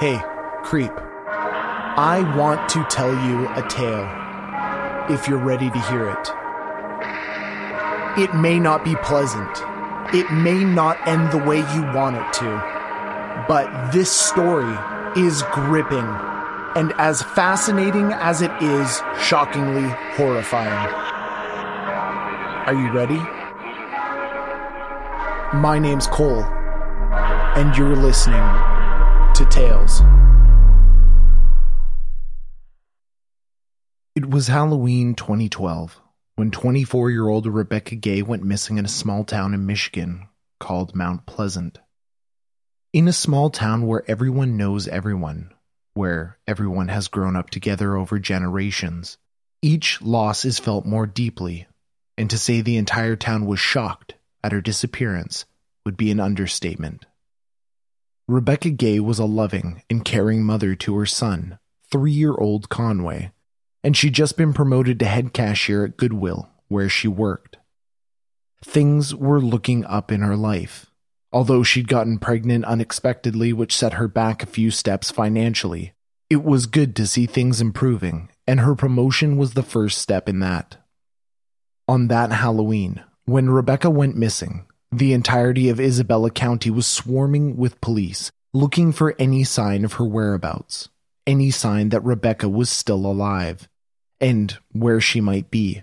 Hey, creep. I want to tell you a tale. If you're ready to hear it. It may not be pleasant. It may not end the way you want it to. But this story is gripping and as fascinating as it is, shockingly horrifying. Are you ready? My name's Cole, and you're listening to Tales. It was Halloween 2012 when 24 year old Rebecca Gay went missing in a small town in Michigan called Mount Pleasant. In a small town where everyone knows everyone, where everyone has grown up together over generations, each loss is felt more deeply, and to say the entire town was shocked at her disappearance would be an understatement. Rebecca Gay was a loving and caring mother to her son, three year old Conway, and she'd just been promoted to head cashier at Goodwill, where she worked. Things were looking up in her life, although she'd gotten pregnant unexpectedly, which set her back a few steps financially. It was good to see things improving, and her promotion was the first step in that. On that Halloween, when Rebecca went missing, the entirety of Isabella County was swarming with police, looking for any sign of her whereabouts, any sign that Rebecca was still alive, and where she might be.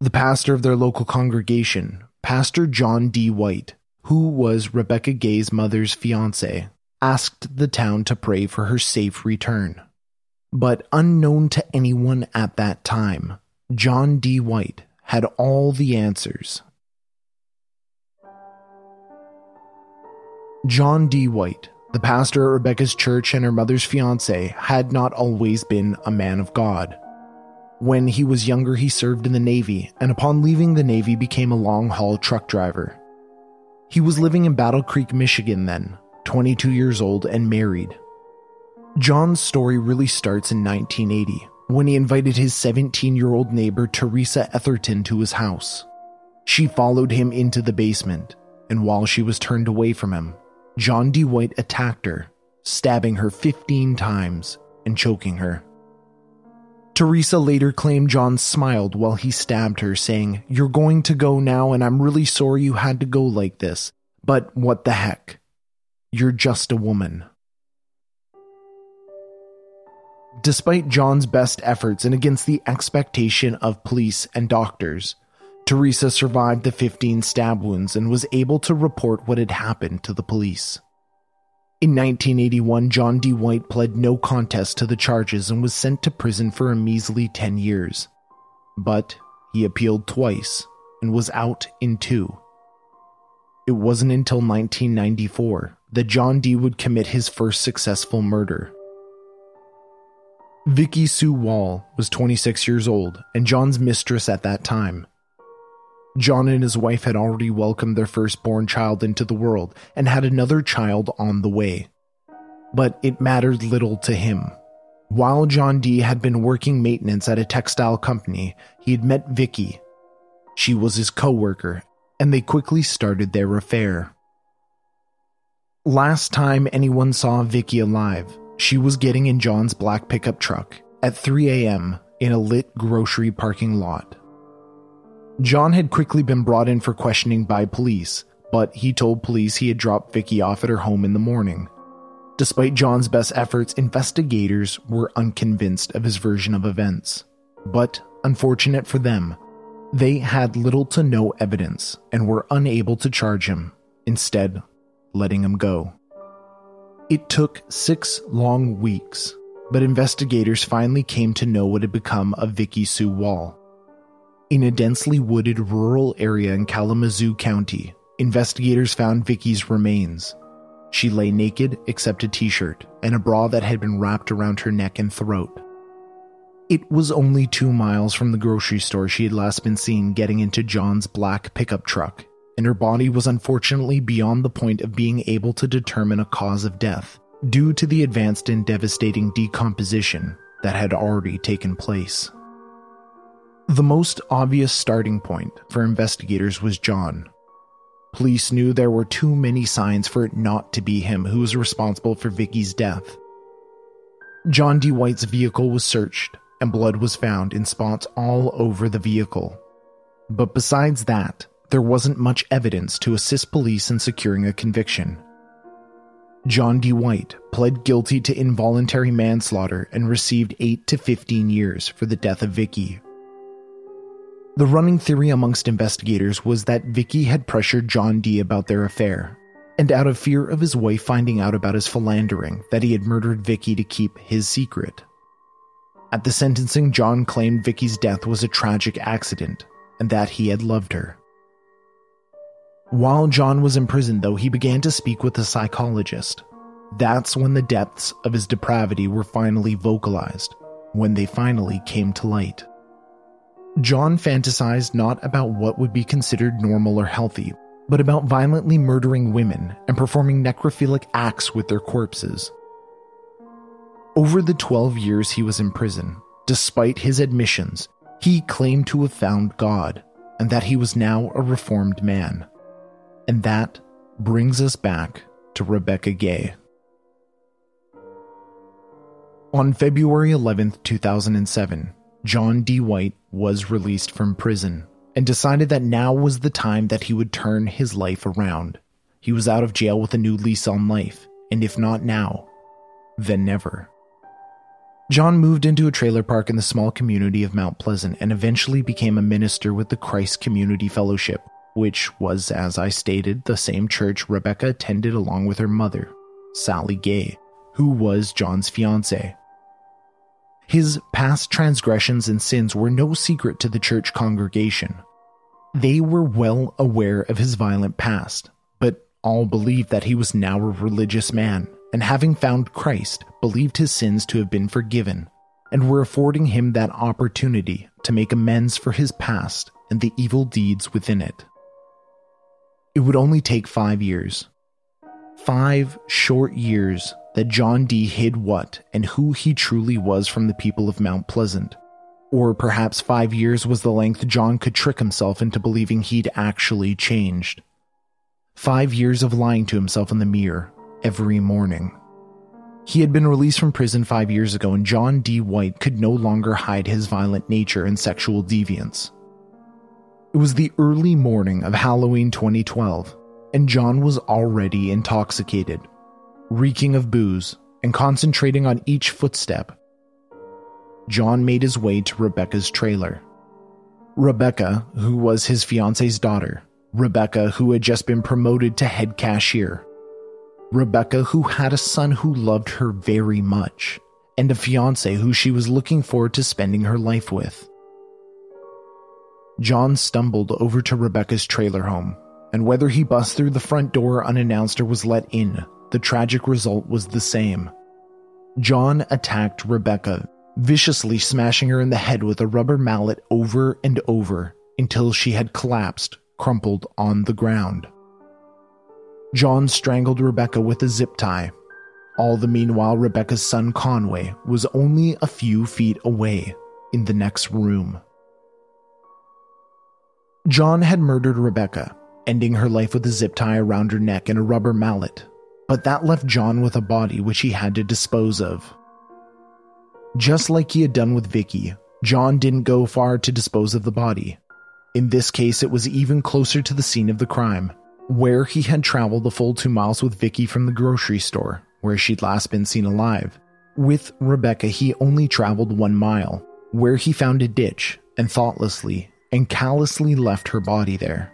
The pastor of their local congregation, Pastor John D. White, who was Rebecca Gay's mother's fiance, asked the town to pray for her safe return. But unknown to anyone at that time, John D. White had all the answers John D. White, the pastor at Rebecca's church and her mother's fiance, had not always been a man of God. When he was younger, he served in the Navy, and upon leaving the Navy, became a long haul truck driver. He was living in Battle Creek, Michigan then, 22 years old and married. John's story really starts in 1980 when he invited his 17 year old neighbor Teresa Etherton to his house. She followed him into the basement, and while she was turned away from him, John D. White attacked her, stabbing her 15 times and choking her. Teresa later claimed John smiled while he stabbed her, saying, You're going to go now, and I'm really sorry you had to go like this, but what the heck? You're just a woman. Despite John's best efforts and against the expectation of police and doctors, Teresa survived the 15 stab wounds and was able to report what had happened to the police. In 1981, John D. White pled no contest to the charges and was sent to prison for a measly 10 years. But he appealed twice and was out in two. It wasn't until 1994 that John D. would commit his first successful murder. Vicky Sue Wall was 26 years old and John's mistress at that time. John and his wife had already welcomed their firstborn child into the world and had another child on the way. But it mattered little to him. While John D had been working maintenance at a textile company, he had met Vicky. She was his co-worker, and they quickly started their affair. Last time anyone saw Vicky alive, she was getting in John's black pickup truck at 3 a.m. in a lit grocery parking lot. John had quickly been brought in for questioning by police, but he told police he had dropped Vicky off at her home in the morning. Despite John's best efforts, investigators were unconvinced of his version of events. But, unfortunate for them, they had little to no evidence and were unable to charge him, instead, letting him go. It took six long weeks, but investigators finally came to know what had become of Vicky Sue Wall. In a densely wooded rural area in Kalamazoo County, investigators found Vicky's remains. She lay naked except a t shirt and a bra that had been wrapped around her neck and throat. It was only two miles from the grocery store she had last been seen getting into John's black pickup truck, and her body was unfortunately beyond the point of being able to determine a cause of death due to the advanced and devastating decomposition that had already taken place. The most obvious starting point for investigators was John. Police knew there were too many signs for it not to be him who was responsible for Vicky's death. John D. White's vehicle was searched, and blood was found in spots all over the vehicle. But besides that, there wasn't much evidence to assist police in securing a conviction. John D. White pled guilty to involuntary manslaughter and received 8 to 15 years for the death of Vicky. The running theory amongst investigators was that Vicky had pressured John D. about their affair, and out of fear of his wife finding out about his philandering, that he had murdered Vicky to keep his secret. At the sentencing, John claimed Vicky's death was a tragic accident and that he had loved her. While John was in prison, though, he began to speak with a psychologist. That's when the depths of his depravity were finally vocalized, when they finally came to light. John fantasized not about what would be considered normal or healthy, but about violently murdering women and performing necrophilic acts with their corpses. Over the 12 years he was in prison, despite his admissions, he claimed to have found God and that he was now a reformed man. And that brings us back to Rebecca Gay. On February 11, 2007, John D. White was released from prison and decided that now was the time that he would turn his life around. He was out of jail with a new lease on life, and if not now, then never. John moved into a trailer park in the small community of Mount Pleasant and eventually became a minister with the Christ Community Fellowship, which was, as I stated, the same church Rebecca attended along with her mother, Sally Gay, who was John's fiance. His past transgressions and sins were no secret to the church congregation. They were well aware of his violent past, but all believed that he was now a religious man, and having found Christ, believed his sins to have been forgiven, and were affording him that opportunity to make amends for his past and the evil deeds within it. It would only take five years. Five short years that John D hid what and who he truly was from the people of Mount Pleasant. Or perhaps five years was the length John could trick himself into believing he'd actually changed. Five years of lying to himself in the mirror every morning. He had been released from prison five years ago, and John D. White could no longer hide his violent nature and sexual deviance. It was the early morning of Halloween 2012, and John was already intoxicated, reeking of booze, and concentrating on each footstep. John made his way to Rebecca's trailer. Rebecca, who was his fiance's daughter, Rebecca, who had just been promoted to head cashier, Rebecca, who had a son who loved her very much, and a fiance who she was looking forward to spending her life with. John stumbled over to Rebecca's trailer home, and whether he bust through the front door unannounced or was let in, the tragic result was the same. John attacked Rebecca, viciously smashing her in the head with a rubber mallet over and over until she had collapsed, crumpled on the ground. John strangled Rebecca with a zip tie. All the meanwhile, Rebecca's son Conway was only a few feet away in the next room. John had murdered Rebecca, ending her life with a zip tie around her neck and a rubber mallet, but that left John with a body which he had to dispose of. Just like he had done with Vicky, John didn't go far to dispose of the body. In this case, it was even closer to the scene of the crime, where he had traveled the full two miles with Vicky from the grocery store, where she'd last been seen alive. With Rebecca, he only traveled one mile, where he found a ditch and thoughtlessly and callously left her body there.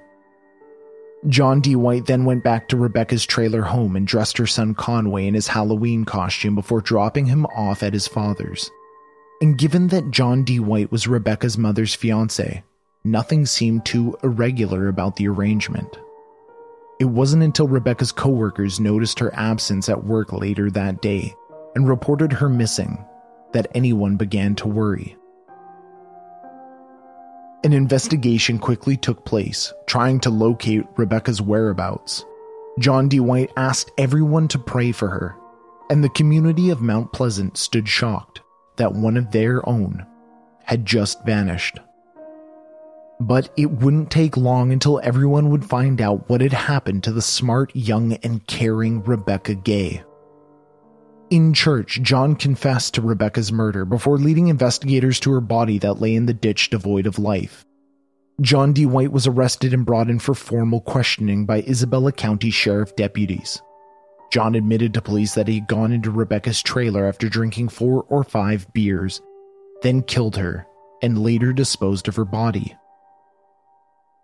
John D. White then went back to Rebecca's trailer home and dressed her son Conway in his Halloween costume before dropping him off at his father's. And given that John D. White was Rebecca's mother's fiance, nothing seemed too irregular about the arrangement. It wasn't until Rebecca's coworkers noticed her absence at work later that day and reported her missing that anyone began to worry. An investigation quickly took place, trying to locate Rebecca's whereabouts. John D. White asked everyone to pray for her, and the community of Mount Pleasant stood shocked that one of their own had just vanished. But it wouldn't take long until everyone would find out what had happened to the smart, young, and caring Rebecca Gay. In church, John confessed to Rebecca's murder before leading investigators to her body that lay in the ditch devoid of life. John D. White was arrested and brought in for formal questioning by Isabella County Sheriff deputies. John admitted to police that he had gone into Rebecca's trailer after drinking four or five beers, then killed her, and later disposed of her body.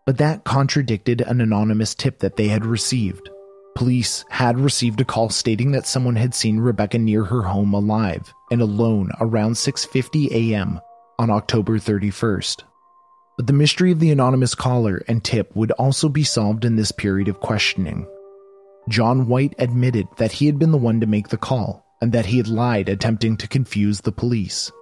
But that contradicted an anonymous tip that they had received. Police had received a call stating that someone had seen Rebecca near her home alive and alone around 6:50 a.m. on October 31st. But the mystery of the anonymous caller and tip would also be solved in this period of questioning. John White admitted that he had been the one to make the call and that he had lied attempting to confuse the police.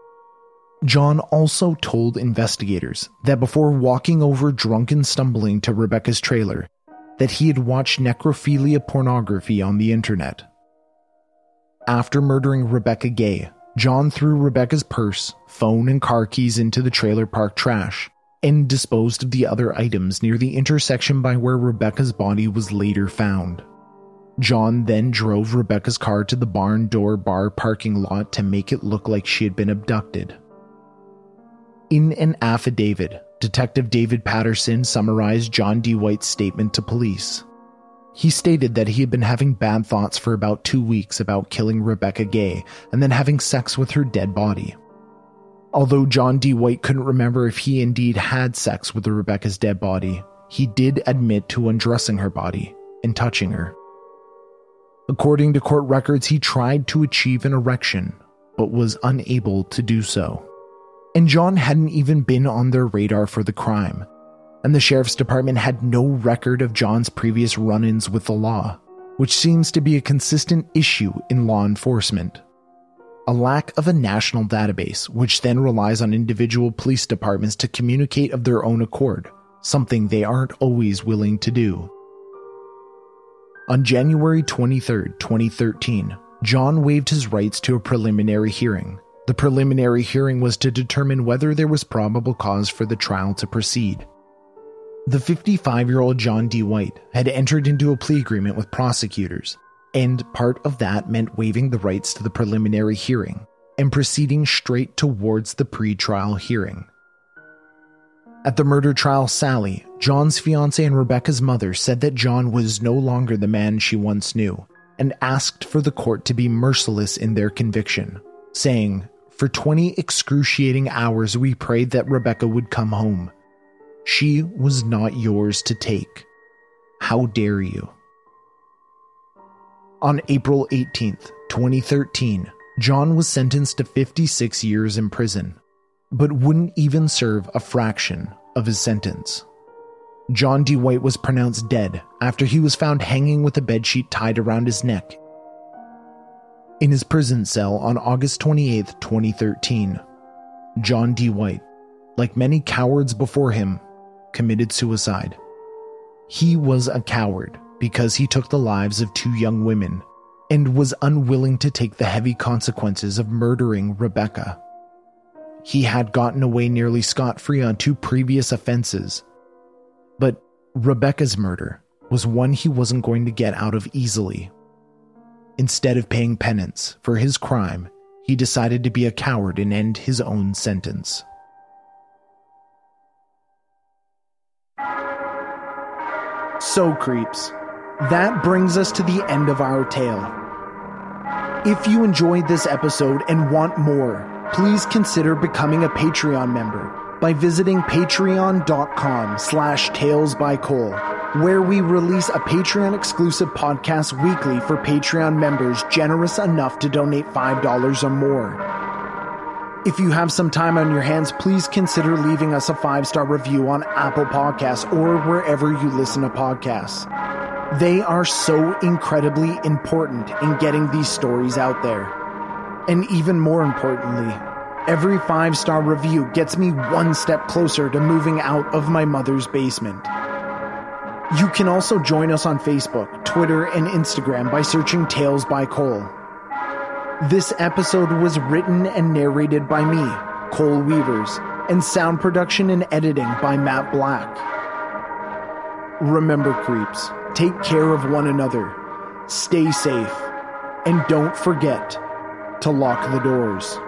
John also told investigators that before walking over drunk and stumbling to Rebecca's trailer, that he had watched necrophilia pornography on the internet. After murdering Rebecca Gay, John threw Rebecca's purse, phone, and car keys into the trailer park trash and disposed of the other items near the intersection by where Rebecca's body was later found. John then drove Rebecca's car to the barn door bar parking lot to make it look like she had been abducted. In an affidavit, Detective David Patterson summarized John D. White's statement to police. He stated that he had been having bad thoughts for about two weeks about killing Rebecca Gay and then having sex with her dead body. Although John D. White couldn't remember if he indeed had sex with Rebecca's dead body, he did admit to undressing her body and touching her. According to court records, he tried to achieve an erection, but was unable to do so and John hadn't even been on their radar for the crime, and the sheriff's department had no record of John's previous run ins with the law, which seems to be a consistent issue in law enforcement. A lack of a national database, which then relies on individual police departments to communicate of their own accord, something they aren't always willing to do. On January 23, 2013, John waived his rights to a preliminary hearing, the preliminary hearing was to determine whether there was probable cause for the trial to proceed. The 55 year old John D. White had entered into a plea agreement with prosecutors, and part of that meant waiving the rights to the preliminary hearing and proceeding straight towards the pre-trial hearing. At the murder trial, Sally, John's fiance and Rebecca's mother, said that John was no longer the man she once knew and asked for the court to be merciless in their conviction, saying, for 20 excruciating hours, we prayed that Rebecca would come home. She was not yours to take. How dare you? On April 18th, 2013, John was sentenced to 56 years in prison, but wouldn't even serve a fraction of his sentence. John D. White was pronounced dead after he was found hanging with a bedsheet tied around his neck in his prison cell on August 28, 2013, John D. White, like many cowards before him, committed suicide. He was a coward because he took the lives of two young women and was unwilling to take the heavy consequences of murdering Rebecca. He had gotten away nearly scot free on two previous offenses, but Rebecca's murder was one he wasn't going to get out of easily. Instead of paying penance for his crime, he decided to be a coward and end his own sentence. So, creeps, that brings us to the end of our tale. If you enjoyed this episode and want more, please consider becoming a Patreon member by visiting patreon.com slash tales by Cole where we release a Patreon exclusive podcast weekly for Patreon members generous enough to donate $5 or more. If you have some time on your hands, please consider leaving us a five star review on Apple Podcasts or wherever you listen to podcasts. They are so incredibly important in getting these stories out there. And even more importantly, every five star review gets me one step closer to moving out of my mother's basement. You can also join us on Facebook, Twitter, and Instagram by searching Tales by Cole. This episode was written and narrated by me, Cole Weavers, and sound production and editing by Matt Black. Remember, creeps, take care of one another, stay safe, and don't forget to lock the doors.